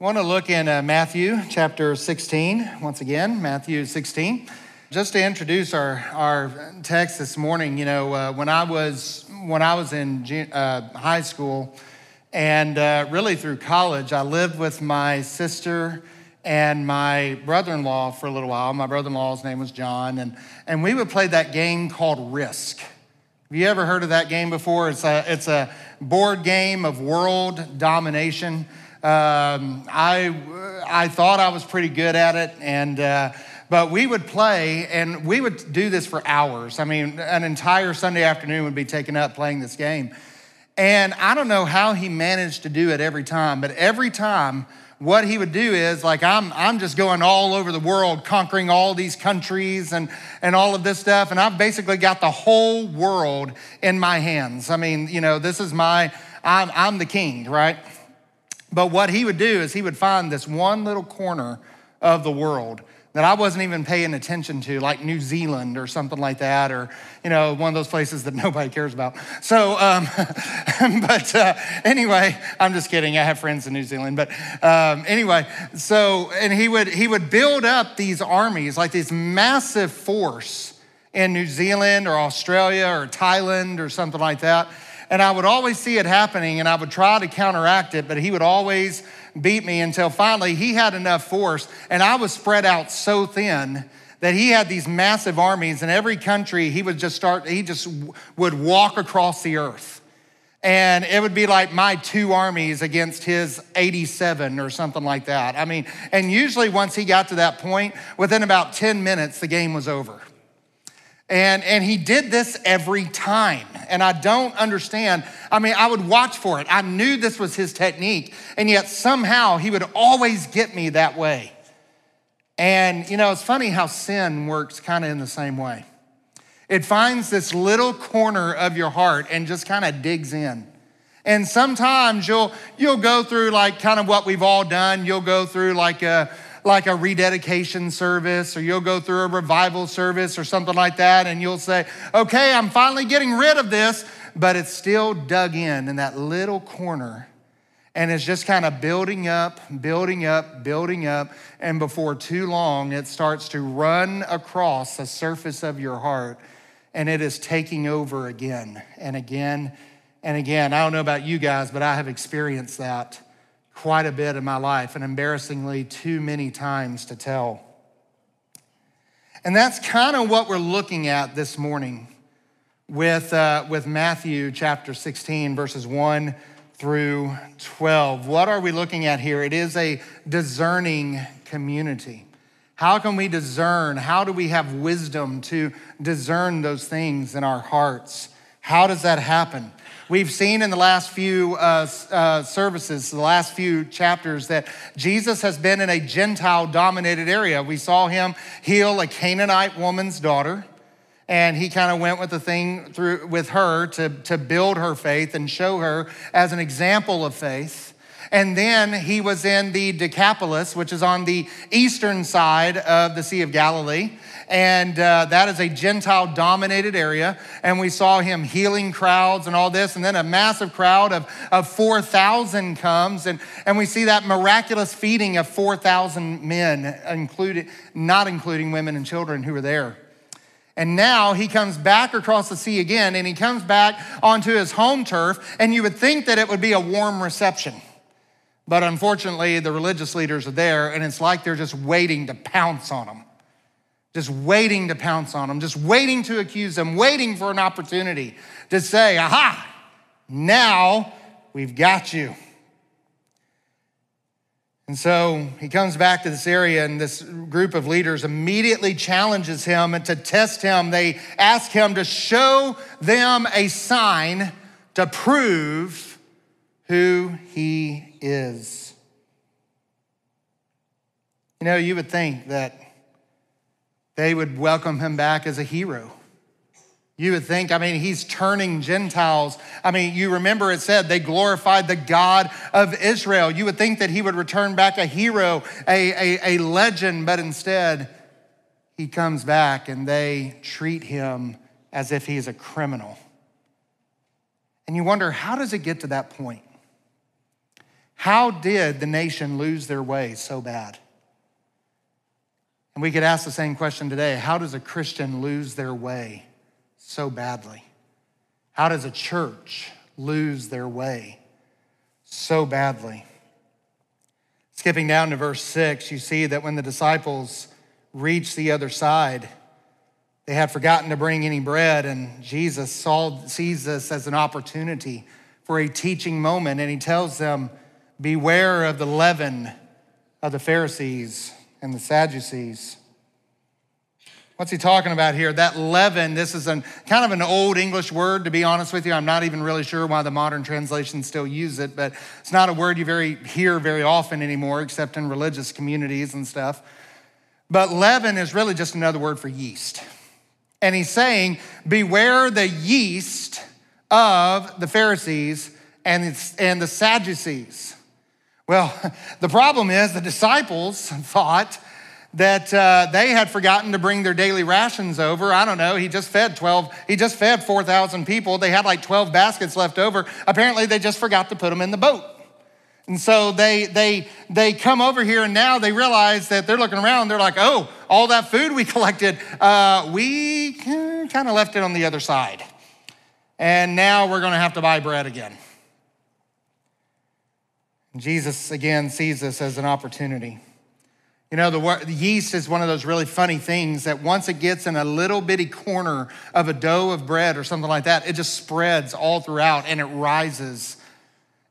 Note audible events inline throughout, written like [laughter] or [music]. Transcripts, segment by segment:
I want to look in uh, Matthew chapter 16, once again, Matthew 16. Just to introduce our, our text this morning, you know, uh, when, I was, when I was in uh, high school and uh, really through college, I lived with my sister and my brother in law for a little while. My brother in law's name was John, and, and we would play that game called Risk. Have you ever heard of that game before? It's a, it's a board game of world domination. Um, I, I thought I was pretty good at it, and uh, but we would play, and we would do this for hours. I mean, an entire Sunday afternoon would be taken up playing this game. And I don't know how he managed to do it every time, but every time, what he would do is like I'm I'm just going all over the world, conquering all these countries and and all of this stuff, and I've basically got the whole world in my hands. I mean, you know, this is my I'm I'm the king, right? But what he would do is he would find this one little corner of the world that I wasn't even paying attention to, like New Zealand or something like that, or you know, one of those places that [laughs] nobody cares about. So, um, [laughs] but uh, anyway, I'm just kidding. I have friends in New Zealand, but um, anyway, so and he would he would build up these armies, like this massive force in New Zealand or Australia or Thailand or something like that. And I would always see it happening and I would try to counteract it, but he would always beat me until finally he had enough force and I was spread out so thin that he had these massive armies in every country he would just start he just would walk across the earth. And it would be like my two armies against his 87 or something like that. I mean and usually once he got to that point within about 10 minutes the game was over and, and he did this every time. And I don't understand. I mean, I would watch for it. I knew this was his technique. And yet somehow he would always get me that way. And, you know, it's funny how sin works kind of in the same way. It finds this little corner of your heart and just kind of digs in. And sometimes you'll, you'll go through like kind of what we've all done. You'll go through like a, like a rededication service or you'll go through a revival service or something like that and you'll say, okay, I'm finally getting rid of this, but it's still dug in in that little corner. And it's just kind of building up, building up, building up. And before too long, it starts to run across the surface of your heart and it is taking over again and again and again. I don't know about you guys, but I have experienced that quite a bit in my life, and embarrassingly, too many times to tell. And that's kind of what we're looking at this morning with, uh, with Matthew chapter 16, verses 1 through 12. What are we looking at here? It is a discerning community. How can we discern? How do we have wisdom to discern those things in our hearts? How does that happen? We've seen in the last few uh, uh, services, the last few chapters, that Jesus has been in a Gentile dominated area. We saw him heal a Canaanite woman's daughter, and he kind of went with the thing through with her to, to build her faith and show her as an example of faith. And then he was in the Decapolis, which is on the eastern side of the Sea of Galilee and uh, that is a Gentile dominated area. And we saw him healing crowds and all this. And then a massive crowd of, of 4,000 comes, and, and we see that miraculous feeding of 4,000 men, included, not including women and children who were there. And now he comes back across the sea again, and he comes back onto his home turf, and you would think that it would be a warm reception. But unfortunately, the religious leaders are there, and it's like they're just waiting to pounce on him just waiting to pounce on them, just waiting to accuse them, waiting for an opportunity to say, aha, now we've got you. And so he comes back to this area, and this group of leaders immediately challenges him and to test him. They ask him to show them a sign to prove who he is. You know, you would think that they would welcome him back as a hero. You would think, I mean, he's turning Gentiles. I mean, you remember it said they glorified the God of Israel. You would think that he would return back a hero, a, a, a legend, but instead, he comes back and they treat him as if he's a criminal. And you wonder, how does it get to that point? How did the nation lose their way so bad? And we could ask the same question today How does a Christian lose their way so badly? How does a church lose their way so badly? Skipping down to verse six, you see that when the disciples reached the other side, they had forgotten to bring any bread, and Jesus saw, sees this as an opportunity for a teaching moment, and he tells them, Beware of the leaven of the Pharisees and the Sadducees. What's he talking about here? That leaven, this is an, kind of an old English word, to be honest with you. I'm not even really sure why the modern translations still use it, but it's not a word you very hear very often anymore, except in religious communities and stuff. But leaven is really just another word for yeast. And he's saying, Beware the yeast of the Pharisees and, and the Sadducees. Well, [laughs] the problem is the disciples [laughs] thought that uh, they had forgotten to bring their daily rations over. I don't know. He just fed 12, he just fed 4,000 people. They had like 12 baskets left over. Apparently, they just forgot to put them in the boat. And so they, they, they come over here and now they realize that they're looking around. They're like, oh, all that food we [laughs] collected, uh, we kind of left it on the other side. And now we're going to have to buy bread again. Jesus again sees this as an opportunity. You know, the, yeast is one of those really funny things that once it gets in a little bitty corner of a dough of bread or something like that, it just spreads all throughout and it rises.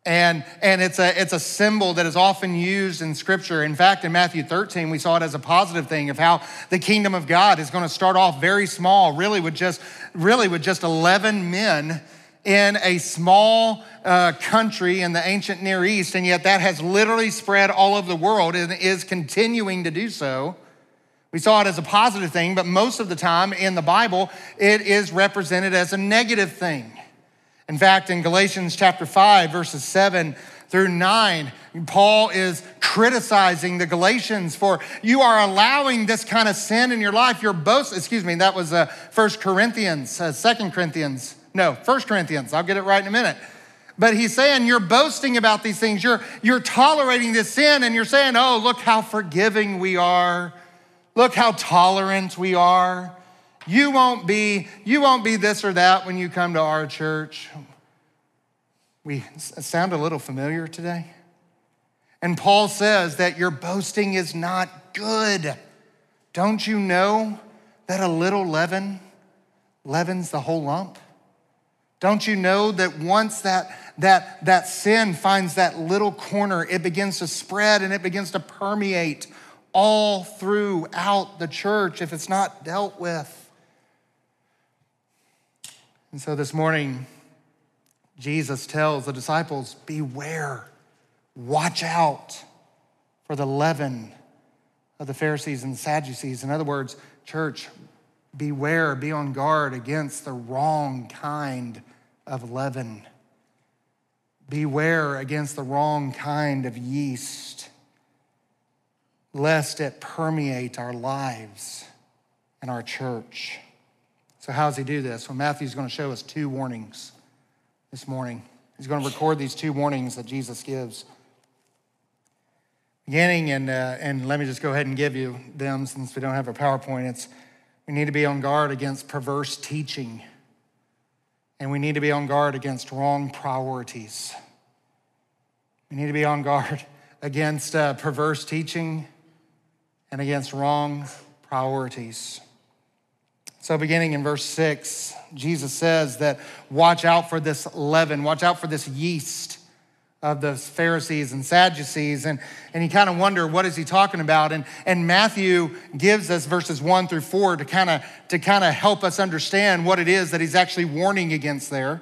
And, and it's, a, it's a symbol that is often used in scripture. In fact, in Matthew 13, we saw it as a positive thing of how the kingdom of God is going to start off very small, really with just, really with just 11 men in a small uh, country in the ancient Near East, and yet that has literally spread all over the world and is continuing to do so. We saw it as a positive thing, but most of the time in the Bible, it is represented as a negative thing. In fact, in Galatians chapter 5, verses 7 through 9, Paul is criticizing the Galatians for you are allowing this kind of sin in your life. You're boast, excuse me, that was uh, 1 Corinthians, uh, 2 Corinthians no, First Corinthians. I'll get it right in a minute. But he's saying you're boasting about these things. You're, you're tolerating this sin and you're saying, oh, look how forgiving we are. Look how tolerant we are. You won't be, you won't be this or that when you come to our church. We sound a little familiar today. And Paul says that your boasting is not good. Don't you know that a little leaven leavens the whole lump? Don't you know that once that, that, that sin finds that little corner, it begins to spread and it begins to permeate all throughout the church if it's not dealt with? And so this morning, Jesus tells the disciples, Beware, watch out for the leaven of the Pharisees and Sadducees. In other words, church, beware, be on guard against the wrong kind of leaven. Beware against the wrong kind of yeast, lest it permeate our lives and our church. So, how does he do this? Well, Matthew's going to show us two warnings this morning. He's going to record these two warnings that Jesus gives. Beginning, and, uh, and let me just go ahead and give you them since we don't have a PowerPoint. It's we need to be on guard against perverse teaching and we need to be on guard against wrong priorities. We need to be on guard [laughs] against uh, perverse teaching and against wrong priorities. So, beginning in verse six, Jesus says that watch out for this leaven, watch out for this yeast of the Pharisees and Sadducees. And, and you kind of wonder, what is he talking about? And, and Matthew gives us verses one through four to kind of to kind of help us understand what it is that he's actually warning against there.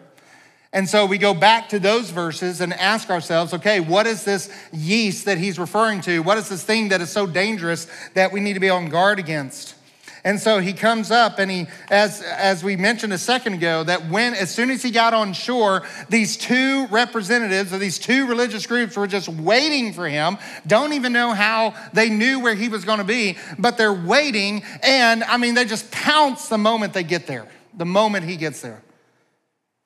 And so we go back to those verses and ask ourselves, okay, what is this yeast that he's referring to? What is this thing that is so dangerous that we need to be on guard against? And so he comes up and he, as, as we mentioned a second ago, that when, as soon as he got on shore, these two representatives of these two religious groups were just waiting for him. Don't even know how they knew where he was going to be, but they're waiting. And I mean, they just pounce the moment they get there, the moment he gets there.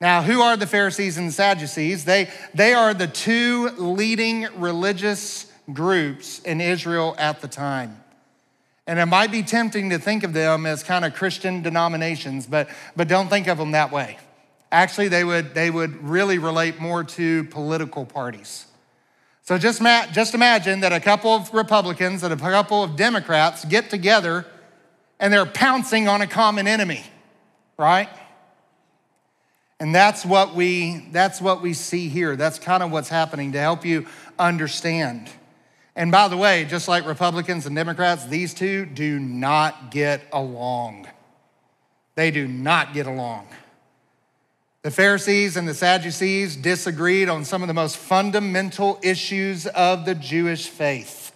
Now, who are the Pharisees and the Sadducees? They, they are the two leading religious groups in Israel at the time. And it might be tempting to think of them as kind of Christian denominations, but, but don't think of them that way. Actually, they would, they would really relate more to political parties. So just, just imagine that a couple of Republicans and a couple of Democrats get together and they're pouncing on a common enemy, right? And that's what we that's what we see here. That's kind of what's happening to help you understand. And by the way, just like Republicans and Democrats, these two do not get along. They do not get along. The Pharisees and the Sadducees disagreed on some of the most fundamental issues of the Jewish faith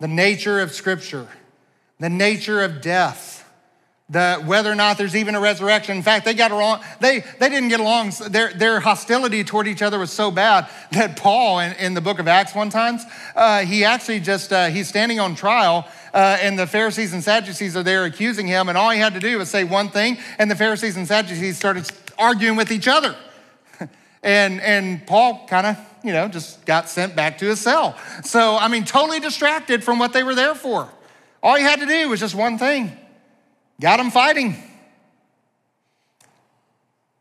the nature of Scripture, the nature of death, the, whether or not there's even a resurrection. In fact, they got along, they, they didn't get along. Their, their hostility toward each other was so bad [laughs] that Paul, in, in the book of Acts one times, uh, he actually just, uh, he's standing on trial uh, and the Pharisees and Sadducees are there accusing him and all he had to do was say one thing and the Pharisees and Sadducees started arguing with each other. [laughs] and, and Paul kind of, you know, just got sent back to his cell. So, I mean, totally distracted from what they were there for. All he had to do was just one thing got them fighting.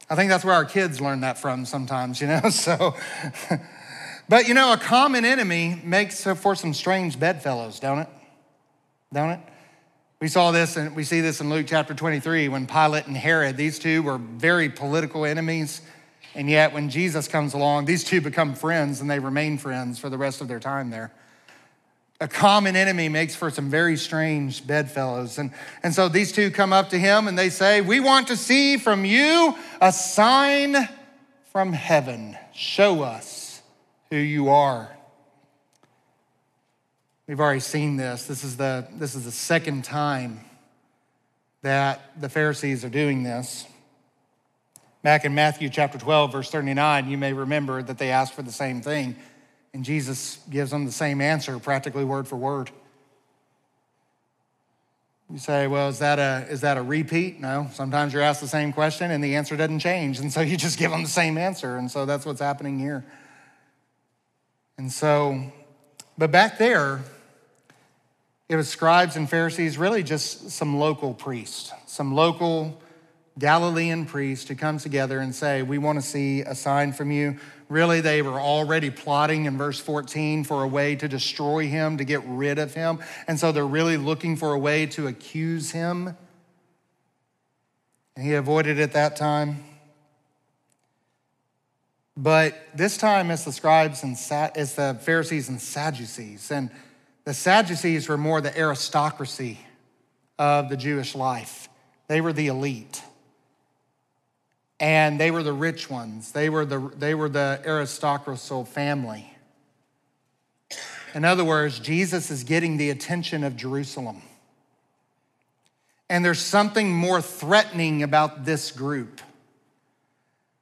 I think that's where our kids learn that from sometimes, you know? [laughs] So, but you know, a common enemy makes for some strange bedfellows, don't it? Don't it? We saw this and we see this in Luke chapter 23 when Pilate and Herod, these two were very political enemies. And yet, when Jesus comes along, these two become friends and they remain friends for the rest of their time there a common enemy makes for some very strange bedfellows. And, and so these two come up to him and they say, We want to see from you a sign from heaven. Show us who you are. We've already seen this. This is the, this is the second time that the Pharisees are doing this. Back in Matthew chapter 12, verse 39, you may remember that they asked for the same thing. And Jesus gives them the same answer, practically word for word. You say, well, is that a, is that a repeat? No. Sometimes you're asked the same question and the answer doesn't change. And so you just give them the same answer. And so that's what's happening here. And so, but back there, it was scribes and Pharisees, really just some local priests, some local Galilean priests who come together and say, We want to see a sign from you. Really, they were already plotting in verse 14 for a way to destroy him, to get rid of him. And so they're really looking for a way to accuse him. And he avoided it that time. But this time it's the scribes and it's the Pharisees and Sadducees. And the Sadducees were more the aristocracy of the Jewish life. They were the elite and they were the rich ones. They were the, they were the aristocracal family. In other words, Jesus is getting the attention of Jerusalem. And there's something more threatening about this group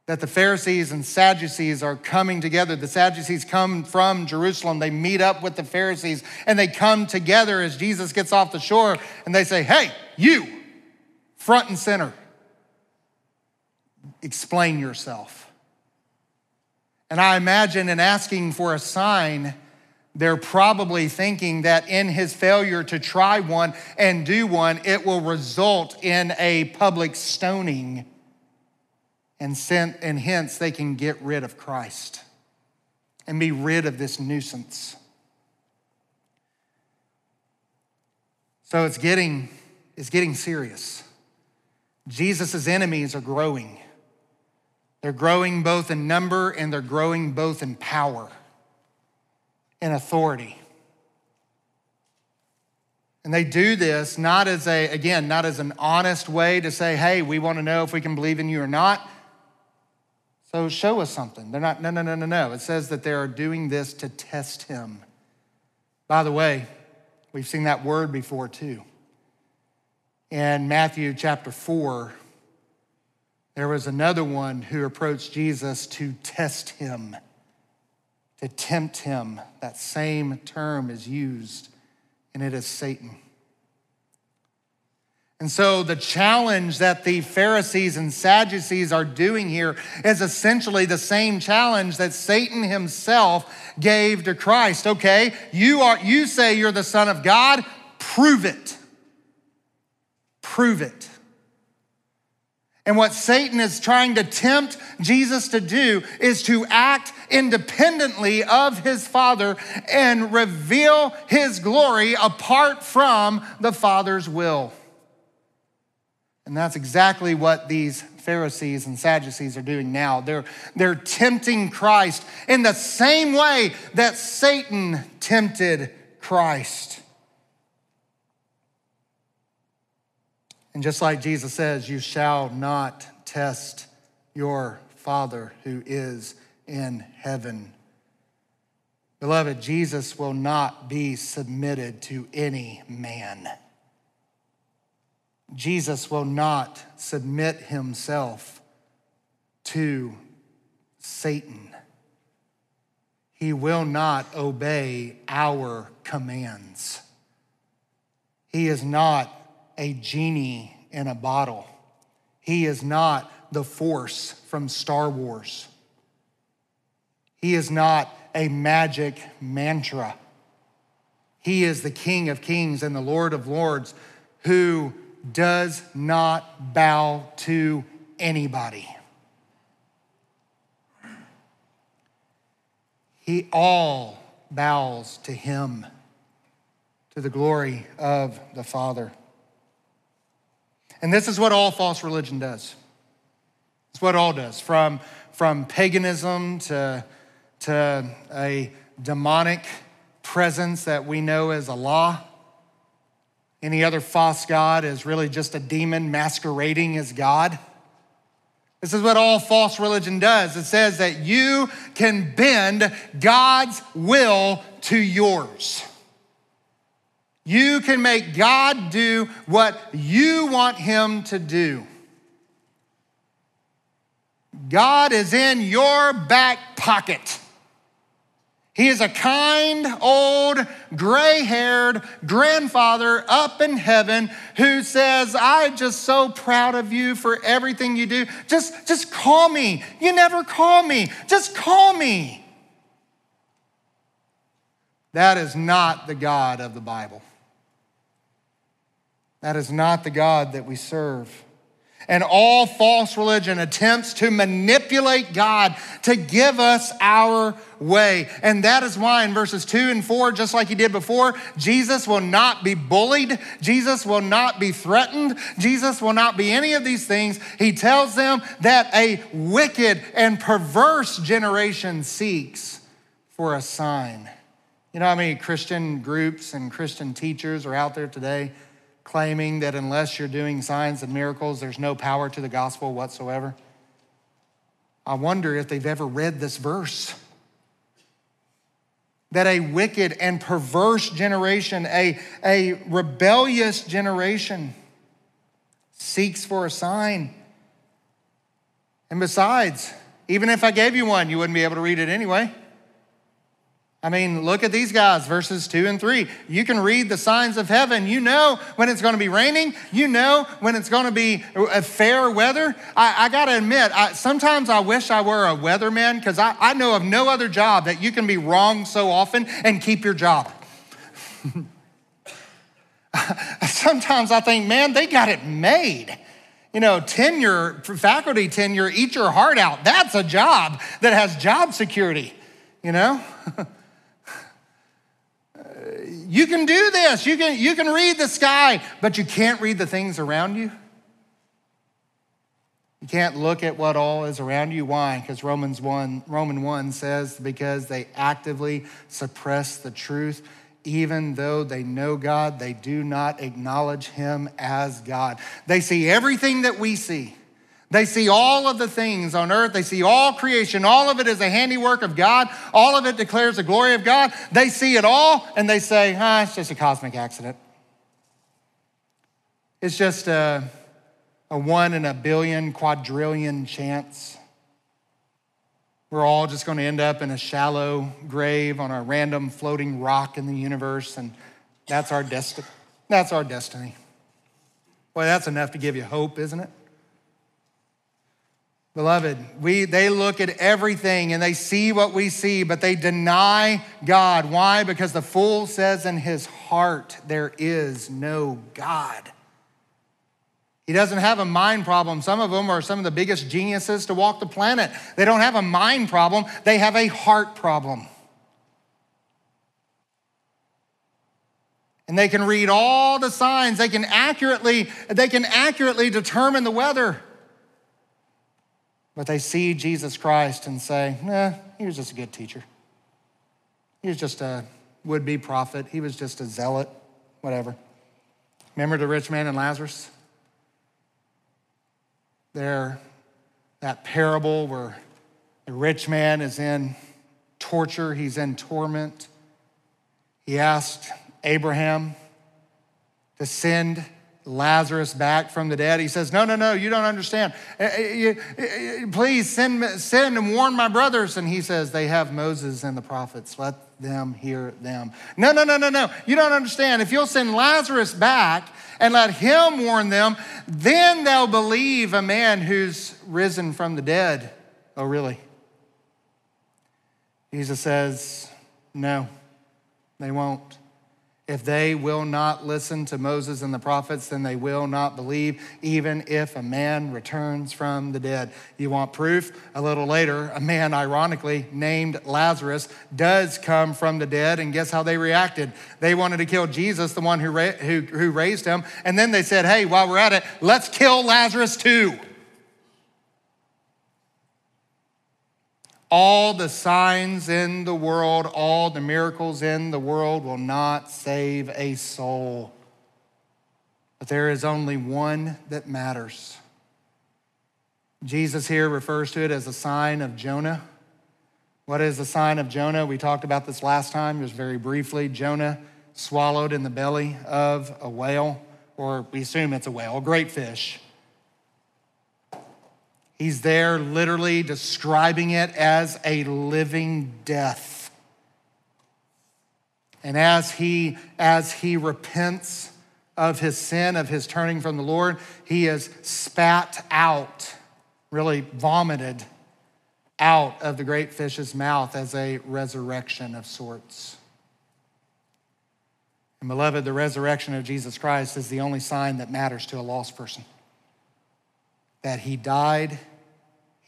that the Pharisees and Sadducees are coming together. The Sadducees come from Jerusalem. They meet up with the Pharisees and they come together as Jesus gets off the shore and they say, Hey, you, front and center explain yourself. And I imagine in asking for a sign, they're probably thinking that in his failure to try one and do one, it will result in a public stoning. And, sent, and hence they can get rid of Christ and be rid of this nuisance. So it's getting, it's getting serious. Jesus' enemies are growing. They're growing both in number and they're growing both in power and authority. And they do this not as a, again, not as an honest way to say, hey, we want to know if we can believe in you or not. So show us something. They're not, no, no, no, no, no. It says that they are doing this to test him. By the way, we've seen that word before too. In Matthew chapter 4, there was another one who approached Jesus to test him, to tempt him. That same term is used, and it is Satan. And so, the challenge that the Pharisees and Sadducees are doing here is essentially the same challenge that Satan himself gave to Christ. Okay, you, are, you say you're the Son of God, prove it. Prove it. And what Satan is trying to tempt Jesus to do is to act independently of his Father and reveal his glory apart from the Father's will. And that's exactly what these Pharisees and Sadducees are doing now. They're, they're tempting Christ in the same way that Satan tempted Christ. And just like Jesus says, you shall not test your Father who is in heaven. Beloved, Jesus will not be submitted to any man. Jesus will not submit himself to Satan. He will not obey our commands. He is not a genie in a bottle. He is not the force from Star Wars. He is not a magic mantra. He is the King of Kings and the Lord of Lords who does not bow to anybody. He all bows to him to the glory of the Father. And this is what all false religion does. It's what all does, from, from paganism to, to a demonic presence that we know as Allah. Any other false God is really just a demon masquerading as God. This is what all false religion does. It says that you can bend God's will to yours. You can make God do what you want Him to do. God is in your back pocket. He is a kind, old, gray haired grandfather up in heaven who says, I'm just so proud of you for everything you do. Just, just call me. You never call me. Just call me. That is not the God of the Bible. That is not the God that we serve. And all false religion attempts to manipulate God to give us our way. And that is why in verses two and four, just like he did before, Jesus will not be bullied. Jesus will not be threatened. Jesus will not be any of these things. He tells them that a wicked and perverse generation seeks for a sign. You know how many Christian groups and Christian teachers are out there today? Claiming that unless you're doing signs and miracles, there's no power to the gospel whatsoever. I wonder if they've ever read this verse. That a wicked and perverse generation, a, a rebellious generation, seeks for a sign. And besides, even if I gave you one, you wouldn't be able to read it anyway. I mean, look at these guys, verses two and three. You can read the signs of heaven. You know when it's going to be raining. You know when it's going to be a fair weather. I, I got to admit, I, sometimes I wish I were a weatherman because I, I know of no other job that you can be wrong so often and keep your job. [laughs] sometimes I think, man, they got it made. You know, tenure, faculty tenure, eat your heart out. That's a job that has job security, you know? [laughs] you can do this. You can, you can read the sky, but you can't read the things around you. You can't look at what all is around you. Why? Because Romans 1, Roman 1 says, because they actively suppress the truth. Even though they know God, they do not acknowledge Him as God. They see everything that we see. They see all of the things on earth. They see all creation. All of it is a handiwork of God. All of it declares the glory of God. They see it all and they say, ah, it's just a cosmic accident. It's just a, a one in a billion, quadrillion chance. We're all just going to end up in a shallow grave on a random floating rock in the universe, and that's our destiny. That's our destiny. Boy, that's enough to give you hope, isn't it? Beloved, we, they look at everything and they see what we see, but they deny God. Why? Because the fool says in his heart, there is no God. He doesn't have a mind problem. Some of them are some of the biggest geniuses to walk the planet. They don't have a mind problem, they have a heart problem. And they can read all the signs. They can accurately, they can accurately determine the weather. But they see Jesus Christ and say, nah, he was just a good teacher. He was just a would be prophet. He was just a zealot, whatever. Remember the rich man and Lazarus? There, that parable where the rich man is in torture, he's in torment. He asked Abraham to send Lazarus back from the dead. He says, No, no, no, you don't understand. Eh, eh, eh, please send, send and warn my brothers. And he says, They have Moses and the prophets. Let them hear them. No, no, no, no, no. You don't understand. If you'll send Lazarus back and let him warn them, then they'll believe a man who's risen from the dead. Oh, really? Jesus says, No, they won't. If they will not listen to Moses and the prophets, then they will not believe, even if a man returns from the dead. You want proof? A little later, a man, ironically named Lazarus, does come from the dead, and guess how they reacted? They wanted to kill Jesus, the one who, ra- who, who raised him, and then they said, hey, while we're at it, let's kill Lazarus too. All the signs in the world, all the miracles in the world will not save a soul. But there is only one that matters. Jesus here refers to it as a sign of Jonah. What is the sign of Jonah? We talked about this last time, just very briefly. Jonah swallowed in the belly of a whale, or we assume it's a whale, a great fish. He's there literally describing it as a living death. And as he, as he repents of his sin, of his turning from the Lord, he is spat out, really vomited out of the great fish's mouth as a resurrection of sorts. And beloved, the resurrection of Jesus Christ is the only sign that matters to a lost person. That he died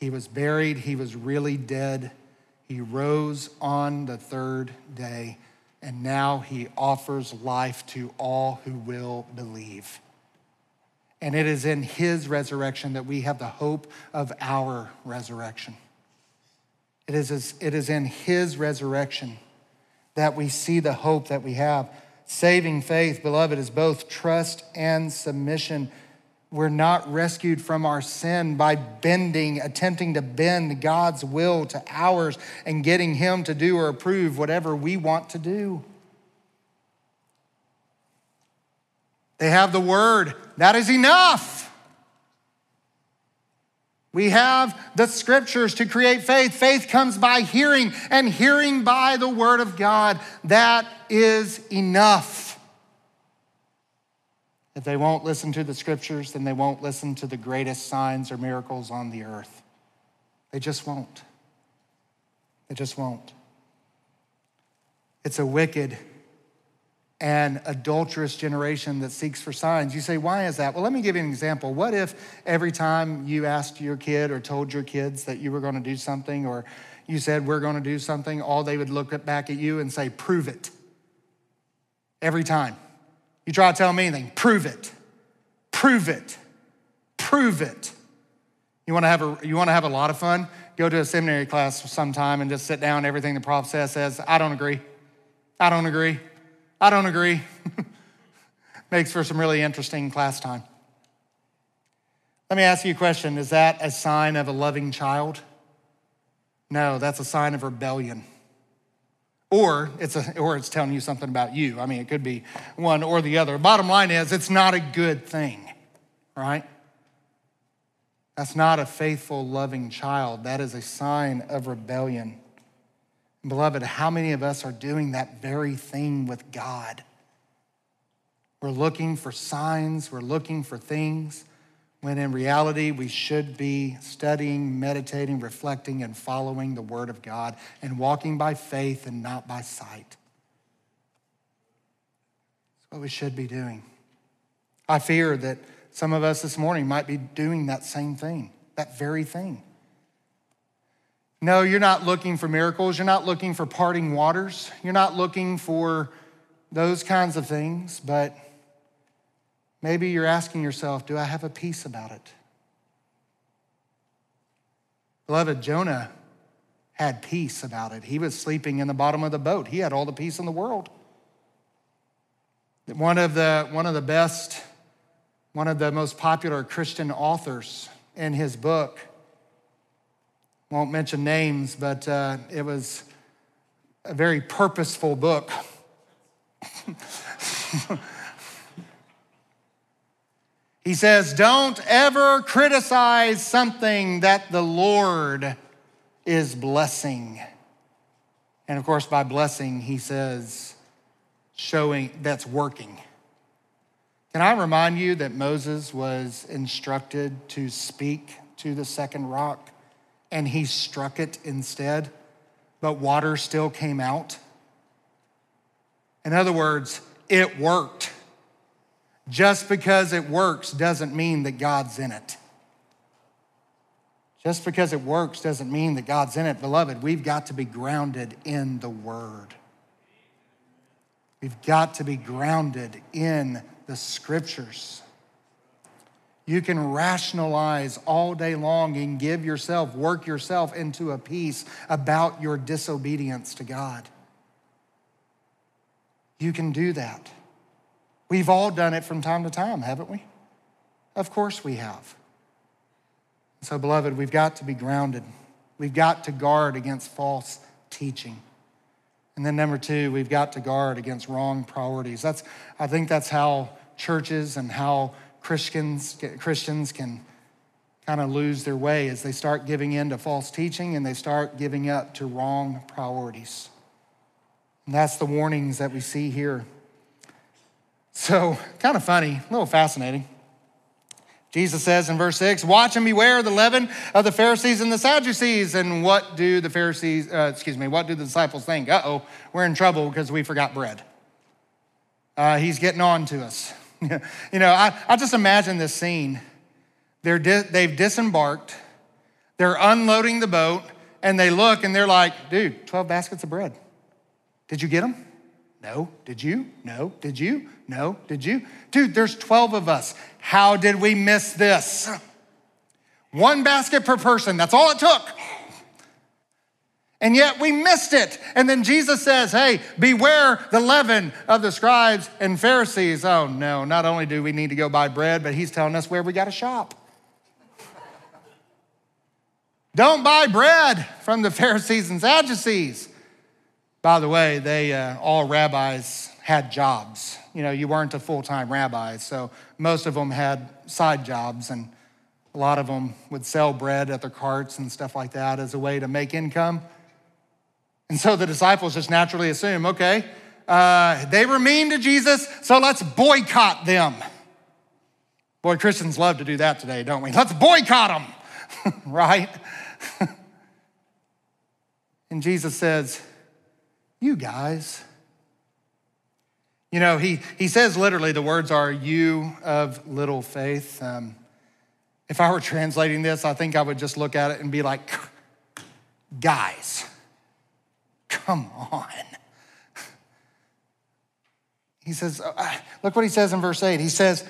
he was buried, he was really dead. He rose on the third day, and now he offers life to all who will believe. And it is in his resurrection that we have the hope of our resurrection. It is, it is in his resurrection that we see the hope that we have. Saving faith, beloved, is both trust and submission we're not rescued from our sin by bending, attempting to bend God's will to ours and getting Him to do or approve whatever we want to do. They have the word. That is enough. We have the scriptures to create faith. Faith comes by hearing, and hearing by the word of God. That is enough. If they won't listen to the scriptures, then they won't listen to the greatest signs or miracles on the earth. They just won't. They just won't. It's a wicked and adulterous generation that seeks for signs. You say, why is that? Well, let me give you an example. What if every time you asked your kid or told your kids that you were going to do something or you said, we're going to do something, all they would look back at you and say, prove it. Every time. You try to tell me anything, prove it. Prove it. Prove it. You want to have a you want to have a lot of fun? Go to a seminary class sometime and just sit down. Everything the prof says says, I don't agree. I don't agree. I don't agree. [laughs] Makes for some really interesting class time. Let me ask you a question. Is that a sign of a loving child? No, that's a sign of rebellion or it's, a, or it's telling you something about you. I mean, it could be one or the other. Bottom line is, it's not a good thing, right? That's not a faithful, loving child. That is a sign of rebellion. Beloved, how many of us are doing that very thing with God? We're looking for signs, we're looking for things, when in reality, we should be studying, meditating, reflecting, and following the Word of God and walking by faith and not by sight. That's what we should be doing. I fear that some of us this morning might be doing that same thing, that very thing. No, you're not looking for miracles. You're not looking for parting waters. You're not looking for those kinds of things, but maybe you're asking yourself, do I have a peace about it? Beloved, Jonah had peace about it. He was sleeping in the bottom of the boat, he had all the peace in the world. One of the, one of the best, one of the most popular Christian authors in his book, won't mention names, but uh, it was a very purposeful book. [laughs] he says, Don't ever criticize something that the Lord is blessing. And of course, by blessing, he says, showing that's working. Can I remind you that Moses was instructed to speak to the second rock and he struck it instead, but water still came out? In other words, it worked. Just because it works doesn't mean that God's in it. Just because it works doesn't mean that God's in it. Beloved, we've got to be grounded in the Word. We've got to be grounded in the Scriptures. You can rationalize all day long and give yourself, work yourself into a peace about your disobedience to God. You can do that. We've all done it from time to time, haven't we? Of course we have. So, beloved, we've got to be grounded. We've got to guard against false teaching. And then, number two, we've got to guard against wrong priorities. That's, I think that's how churches and how Christians, Christians can kind of lose their way as they start giving in to false teaching and they start giving up to wrong priorities. And that's the warnings that we see here. So, kind of funny, a little fascinating. Jesus says in verse 6, Watch and beware of the leaven of the Pharisees and the Sadducees. And what do the Pharisees, uh, excuse me, what do the disciples think? Uh oh, we're in trouble because we forgot bread. Uh, he's getting on to us. [laughs] you know, I, I just imagine this scene. They're di- they've disembarked, they're unloading the boat, and they look and they're like, dude, 12 baskets of bread. Did you get them? No. Did you? No. Did you? No. Did you? Dude, there's 12 of us. How did we miss this? One basket per person. That's all it took. And yet we missed it. And then Jesus says, Hey, beware the leaven of the scribes and Pharisees. Oh no, not only do we need to go buy bread, but he's telling us where we got to shop. Don't buy bread from the Pharisees and Sadducees. By the way, they uh, all rabbis had jobs. You know, you weren't a full-time rabbi, so most of them had side jobs, and a lot of them would sell bread at their carts and stuff like that as a way to make income. And so the disciples just naturally assume, okay, uh, they were mean to Jesus, so let's boycott them. Boy, Christians love to do that today, don't we? Let's boycott them, [laughs] right? [laughs] and Jesus says, you guys. You know, he, he says literally, the words are, you of little faith. Um, if I were translating this, I think I would just look at it and be like, guys, come on. He says, uh, look what he says in verse 8. He says,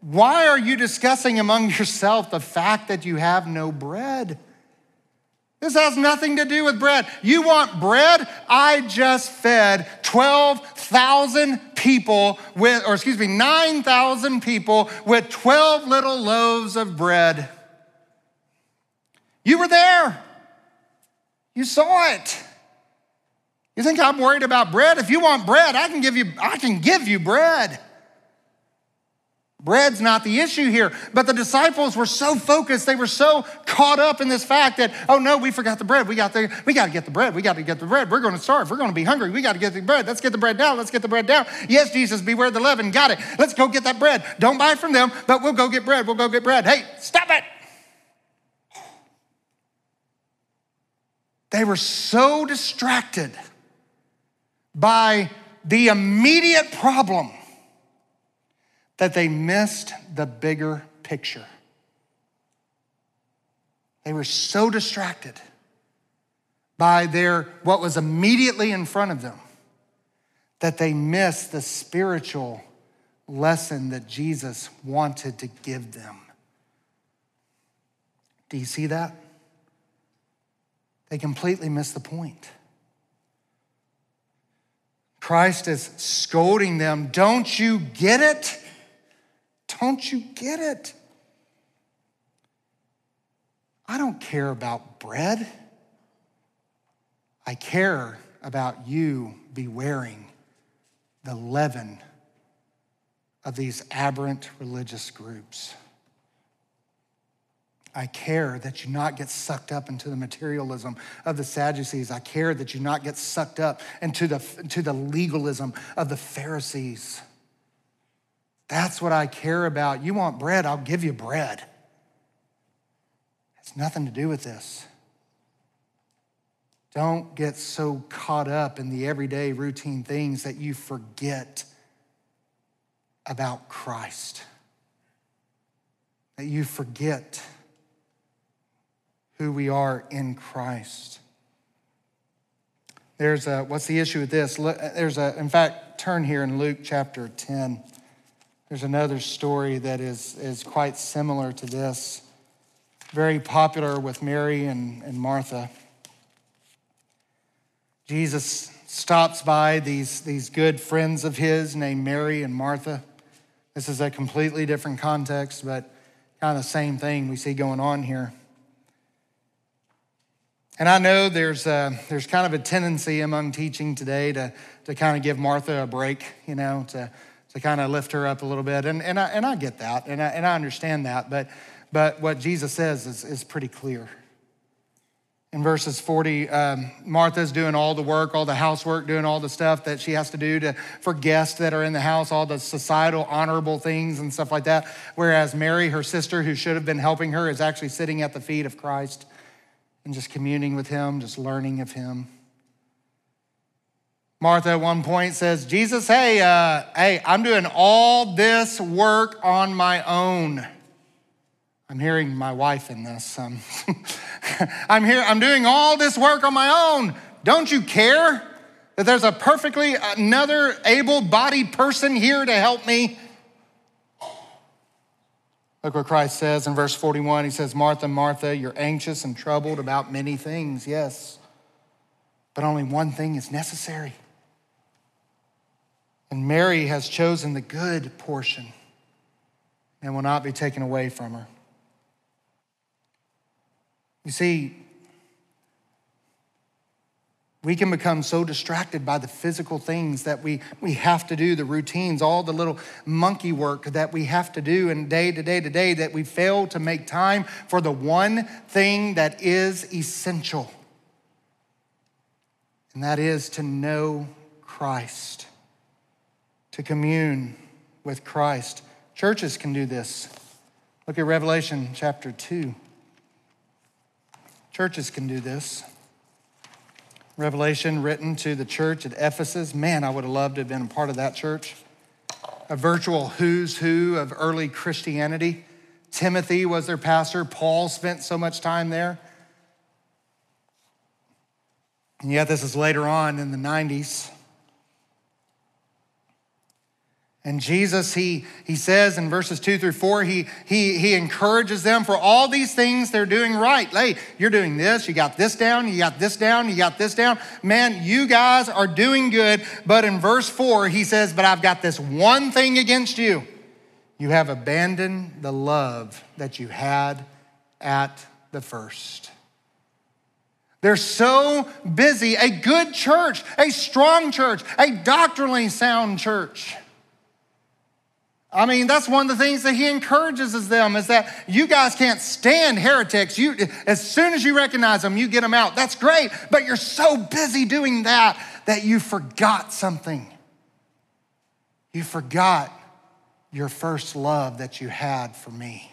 Why are you discussing among yourself the fact that you have no bread? This has nothing to do with bread. You want bread? I just fed 12,000 people with, or excuse me, 9,000 people with 12 little loaves of bread. You were there. You saw it. You think I'm worried about bread? If you want bread, I can give you, I can give you bread. Bread's not the issue here. But the disciples were so focused, they were so caught up in this fact that, oh no, we forgot the bread. We got the, we got to get the bread. We got to get the bread. We're to starve. We're to be hungry. We got to get the bread. Let's get the bread down. Let's get the bread down. Yes, Jesus, beware the leaven. Got it. Let's go get that bread. Don't buy from them, but we'll go get bread. We'll go get bread. Hey, stop it. They were so distracted by the immediate problem that they missed the bigger picture. They were so distracted by their what was immediately in front of them that they missed the spiritual lesson that Jesus wanted to give them. Do you see that? They completely missed the point. Christ is scolding them. Don't you get it? Don't you get it? I don't care about bread. I care about you bewaring the leaven of these aberrant religious groups. I care that you not get sucked up into the materialism of the Sadducees. I care that you not get sucked up into the, into the legalism of the Pharisees. That's what I care about. You want bread, I'll give you bread. It's nothing to do with this. Don't get so caught up in the everyday routine things that you forget about Christ, that you forget who we are in Christ. There's a, what's the issue with this? There's a, in fact, turn here in Luke chapter 10. There's another story that is, is quite similar to this, very popular with Mary and, and Martha. Jesus stops by these, these good friends of his named Mary and Martha. This is a completely different context, but kind of the same thing we see going on here. And I know there's, a, there's kind of a tendency among teaching today to, to kind of give Martha a break, you know, to, to kind of lift her up a little bit. And, and, I, and I get that, and I, and I understand that. But, but what Jesus says is, is pretty clear. In verses 40, um, Martha's doing all the work, all the housework, doing all the stuff that she has to do to, for guests that are in the house, all the societal, honorable things and stuff like that. Whereas Mary, her sister, who should have been helping her, is actually sitting at the feet of Christ and just communing with him, just learning of him. Martha at one point says, Jesus, hey, uh, hey, I'm doing all this work on my own. I'm hearing my wife in this. Um, [laughs] I'm here, I'm doing all this work on my own. Don't you care that there's a perfectly another able bodied person here to help me? Look what Christ says in verse 41. He says, Martha, Martha, you're anxious and troubled about many things, yes, but only one thing is necessary. And Mary has chosen the good portion and will not be taken away from her. You see, we can become so distracted by the physical things that we, we have to do, the routines, all the little monkey work that we have to do and day to day to day that we fail to make time for the one thing that is essential. And that is to know Christ, to commune with Christ. Churches can do this. Look at Revelation chapter 2. Churches can do this. Revelation written to the church at Ephesus. Man, I would have loved to have been a part of that church. A virtual who's who of early Christianity. Timothy was their pastor. Paul spent so much time there. And yet, this is later on in the 90s. And Jesus, he, he says in verses two through four, he, he, he encourages them for all these things they're doing right. Hey, you're doing this, you got this down, you got this down, you got this down. Man, you guys are doing good. But in verse four, he says, But I've got this one thing against you. You have abandoned the love that you had at the first. They're so busy, a good church, a strong church, a doctrinally sound church I mean, that's one of the things that he encourages them is that you guys can't stand heretics. You, as soon as you recognize them, you get them out. That's great, but you're so busy doing that that you forgot something. You forgot your first love that you had for me.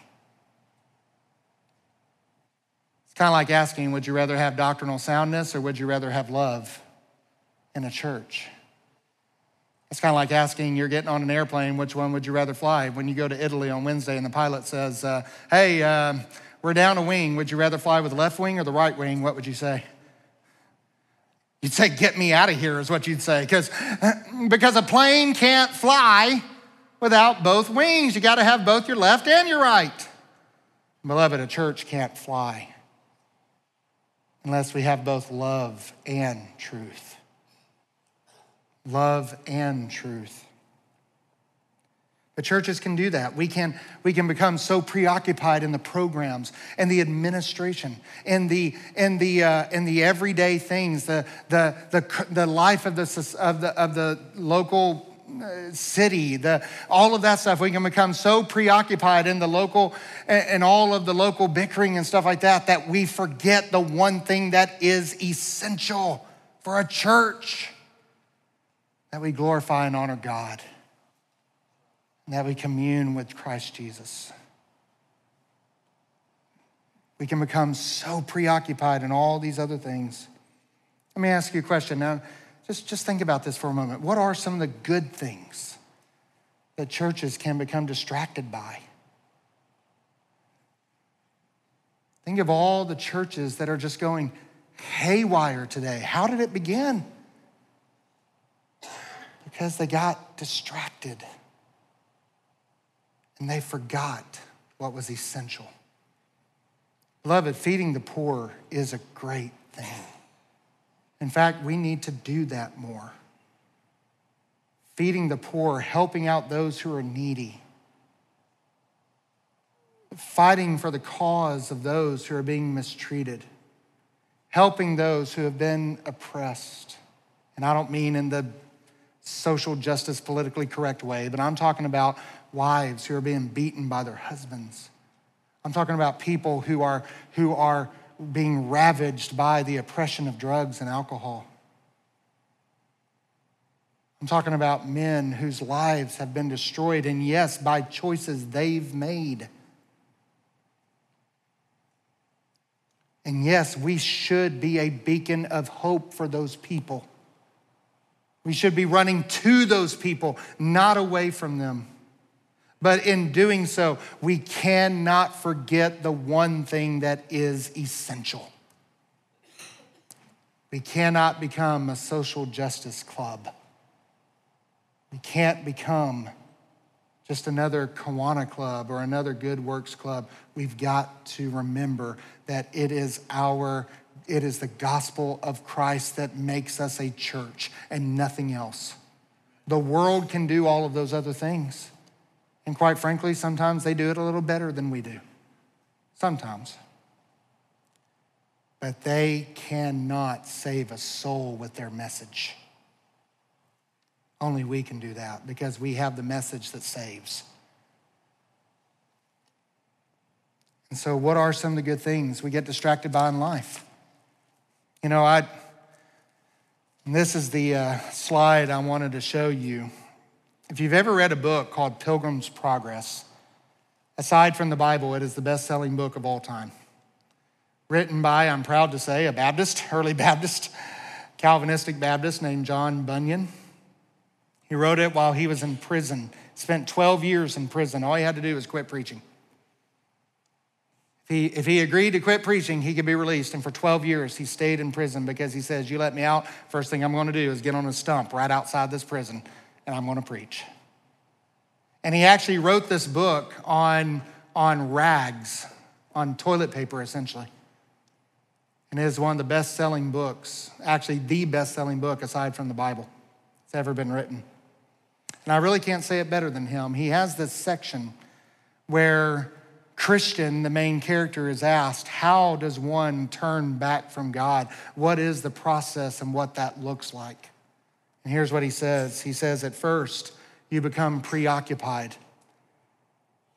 It's kind of like asking, would you rather have doctrinal soundness or would you rather have love in a church? It's kind of like asking, you're getting on an airplane, which one would you rather fly? When you go to Italy on Wednesday and the pilot says, uh, hey, uh, we're down a wing. Would you rather fly with the left wing or the right wing? What would you say? You'd say, get me out of here, is what you'd say. Because because a plane can't fly without both wings. You got to have both your left and your right. Beloved, a church can't fly unless we have both love and truth love and truth. The churches can do that. We can, we can become so preoccupied in the programs and the administration and the, and the, uh, and the everyday things, the, the, the, the life of the, of the, of the local uh, city, the, all of that stuff. We can become so preoccupied in the local and, and all of the local bickering and stuff like that that we forget the one thing that is essential for a church that we glorify and honor God, and that we commune with Christ Jesus. We can become so preoccupied in all these other things. Let me ask you a question now. Just, just think about this for a moment. What are some of the good things that churches can become distracted by? Think of all the churches that are just going haywire today. How did it begin? Because they got distracted and they forgot what was essential. Beloved, feeding the poor is a great thing. In fact, we need to do that more. Feeding the poor, helping out those who are needy, fighting for the cause of those who are being mistreated, helping those who have been oppressed. And I don't mean in the social justice, politically correct way, but I'm talking about wives who are being beaten by their husbands. I'm talking about people who are, who are being ravaged by the oppression of drugs and alcohol. I'm talking about men whose lives have been destroyed, and yes, by choices they've made. And yes, we should be a beacon of hope for those people. We should be running to those people, not away from them. But in doing so, we cannot forget the one thing that is essential. We cannot become a social justice club. We can't become just another Kiwanis club or another good works club. We've got to remember that it is our it is the gospel of Christ that makes us a church and nothing else. The world can do all of those other things. And quite frankly, sometimes they do it a little better than we do. Sometimes. But they cannot save a soul with their message. Only we can do that because we have the message that saves. And so, what are some of the good things we get distracted by in life? You know, I, this is the uh, slide I wanted to show you. If you've ever read a book called Pilgrim's Progress, aside from the Bible, it is the best selling book of all time. Written by, I'm proud to say, a Baptist, [laughs] early Baptist, Calvinistic Baptist named John Bunyan. He wrote it while he was in prison, spent 12 years in prison. All he had to do was quit preaching. If he, if he agreed to quit preaching, he could be released. And for 12 years, he stayed in prison because he says, You let me out, first thing I'm going to do is get on a stump right outside this prison and I'm going to preach. And he actually wrote this book on, on rags, on toilet paper, essentially. And it is one of the best selling books, actually, the best selling book aside from the Bible that's ever been written. And I really can't say it better than him. He has this section where Christian, the main character, is asked, How does one turn back from God? What is the process and what that looks like? And here's what he says He says, At first, you become preoccupied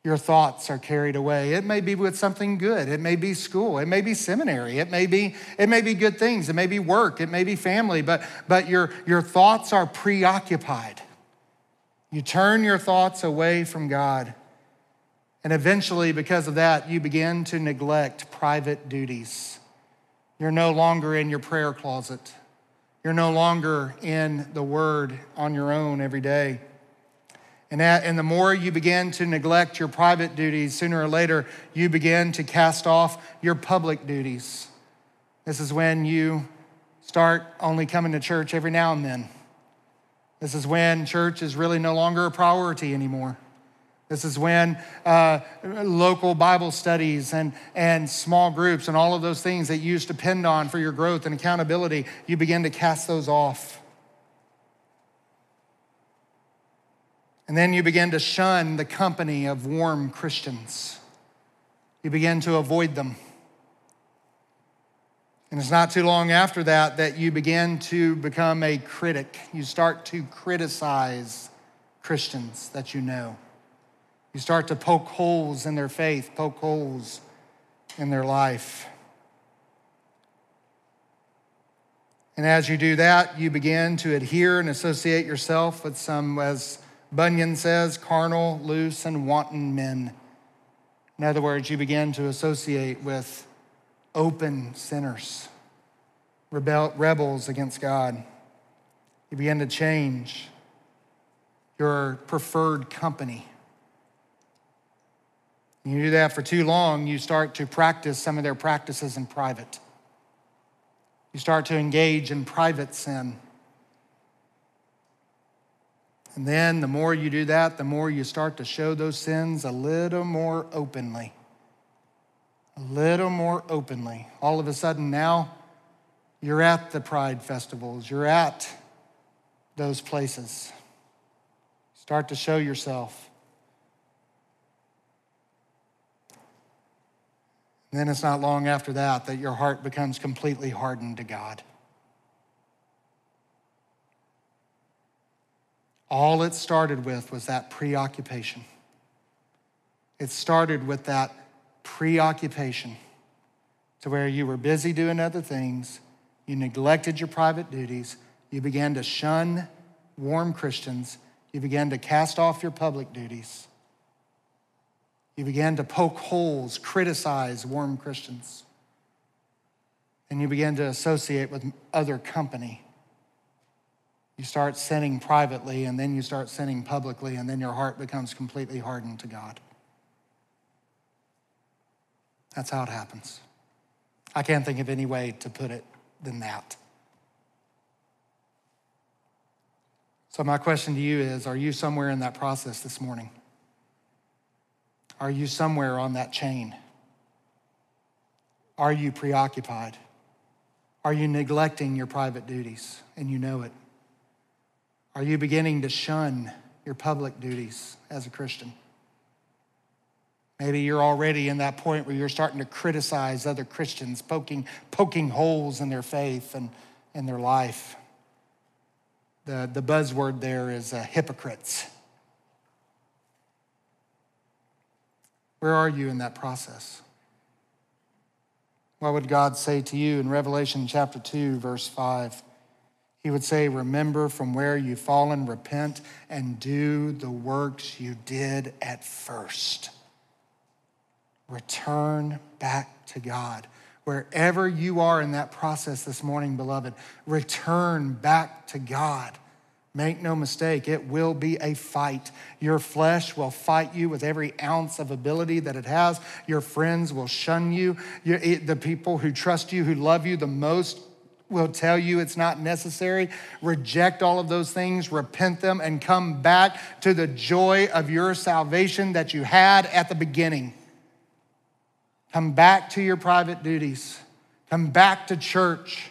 your thoughts are carried away. It may be with something good. It may be school. It may be seminary. It may be, it may be good things. It may be work. It may be family, but, but your, your thoughts are preoccupied. You turn your thoughts away from God. And eventually, because of that, you begin to neglect private duties. You're no longer in your prayer closet. You're no longer in the Word on your own every day. And, that, and the more you begin to neglect your private duties, sooner or later, you begin to cast off your public duties. This is when you start only coming to church every now and then. This is when church is really no longer a priority anymore. This is when uh, local Bible studies and, and small groups and all of those things that you used to depend on for your growth and accountability, you begin to cast those off. And then you begin to shun the company of warm Christians. You begin to avoid them. And it's not too long after that that you begin to become a critic. You start to criticize Christians that you know. You start to poke holes in their faith, poke holes in their life. And as you do that, you begin to adhere and associate yourself with some, as Bunyan says, carnal, loose, and wanton men. In other words, you begin to associate with open sinners, rebel, rebels against God. You begin to change your preferred company. You do that for too long, you start to practice some of their practices in private. You start to engage in private sin. And then the more you do that, the more you start to show those sins a little more openly. A little more openly. All of a sudden now, you're at the pride festivals, you're at those places. Start to show yourself. Then it's not long after that that your heart becomes completely hardened to God. All it started with was that preoccupation. It started with that preoccupation to where you were busy doing other things, you neglected your private duties, you began to shun warm Christians, you began to cast off your public duties. You began to poke holes, criticize warm Christians. And you began to associate with other company. You start sinning privately, and then you start sinning publicly, and then your heart becomes completely hardened to God. That's how it happens. I can't think of any way to put it than that. So, my question to you is Are you somewhere in that process this morning? Are you somewhere on that chain? Are you preoccupied? Are you neglecting your private duties and you know it? Are you beginning to shun your public duties as a Christian? Maybe you're already in that point where you're starting to criticize other Christians, poking, poking holes in their faith and in their life. The, the buzzword there is uh, hypocrites. Where are you in that process? What would God say to you in Revelation chapter 2, verse 5? He would say, Remember from where you've fallen, repent, and do the works you did at first. Return back to God. Wherever you are in that process this morning, beloved, return back to God. Make no mistake, it will be a fight. Your flesh will fight you with every ounce of ability that it has. Your friends will shun you. The people who trust you, who love you the most, will tell you it's not necessary. Reject all of those things, repent them, and come back to the joy of your salvation that you had at the beginning. Come back to your private duties. Come back to church.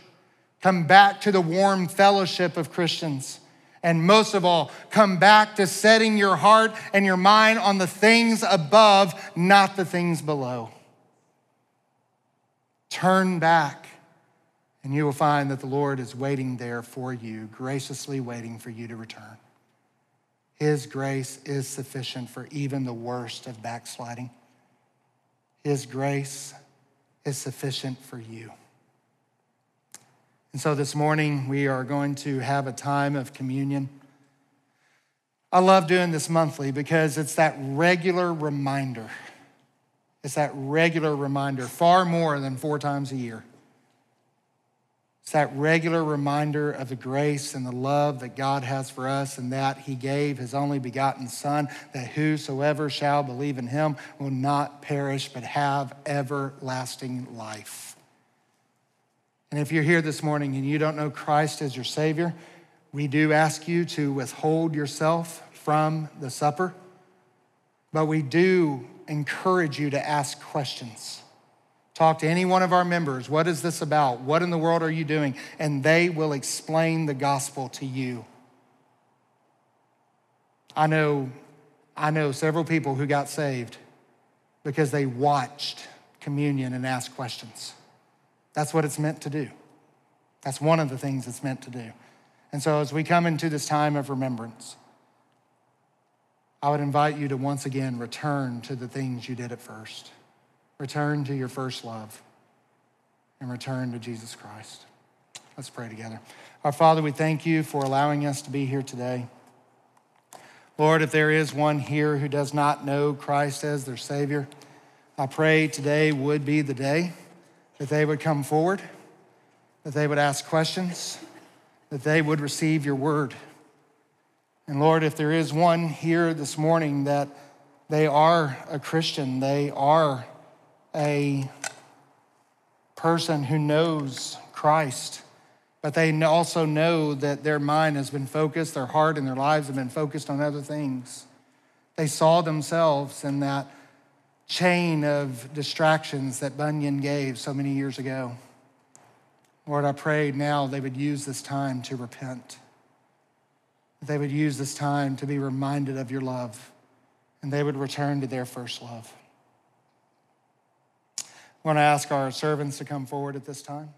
Come back to the warm fellowship of Christians. And most of all, come back to setting your heart and your mind on the things above, not the things below. Turn back and you will find that the Lord is waiting there for you, graciously waiting for you to return. His grace is sufficient for even the worst of backsliding. His grace is sufficient for you. And so this morning, we are going to have a time of communion. I love doing this monthly because it's that regular reminder. It's that regular reminder, far more than four times a year. It's that regular reminder of the grace and the love that God has for us, and that He gave His only begotten Son, that whosoever shall believe in Him will not perish but have everlasting life. And if you're here this morning and you don't know Christ as your Savior, we do ask you to withhold yourself from the supper, but we do encourage you to ask questions. Talk to any one of our members. What is this about? What in the world are you doing? And they will explain the gospel to you. I know, I know several people who got saved because they watched communion and asked questions. That's what it's meant to do. That's one of the things it's meant to do. And so, as we come into this time of remembrance, I would invite you to once again return to the things you did at first. Return to your first love and return to Jesus Christ. Let's pray together. Our Father, we thank you for allowing us to be here today. Lord, if there is one here who does not know Christ as their Savior, I pray today would be the day that they would come forward, that they would ask questions, that they would receive your word. And Lord, if there is one here this morning that they are a Christian, they are a person who knows Christ, but they also know that their mind has been focused, their heart and their lives have been focused on other things. They saw themselves in that chain of distractions that Bunyan gave so many years ago. Lord, I prayed now they would use this time to repent. They would use this time to be reminded of your love, and they would return to their first love. I want to ask our servants to come forward at this time.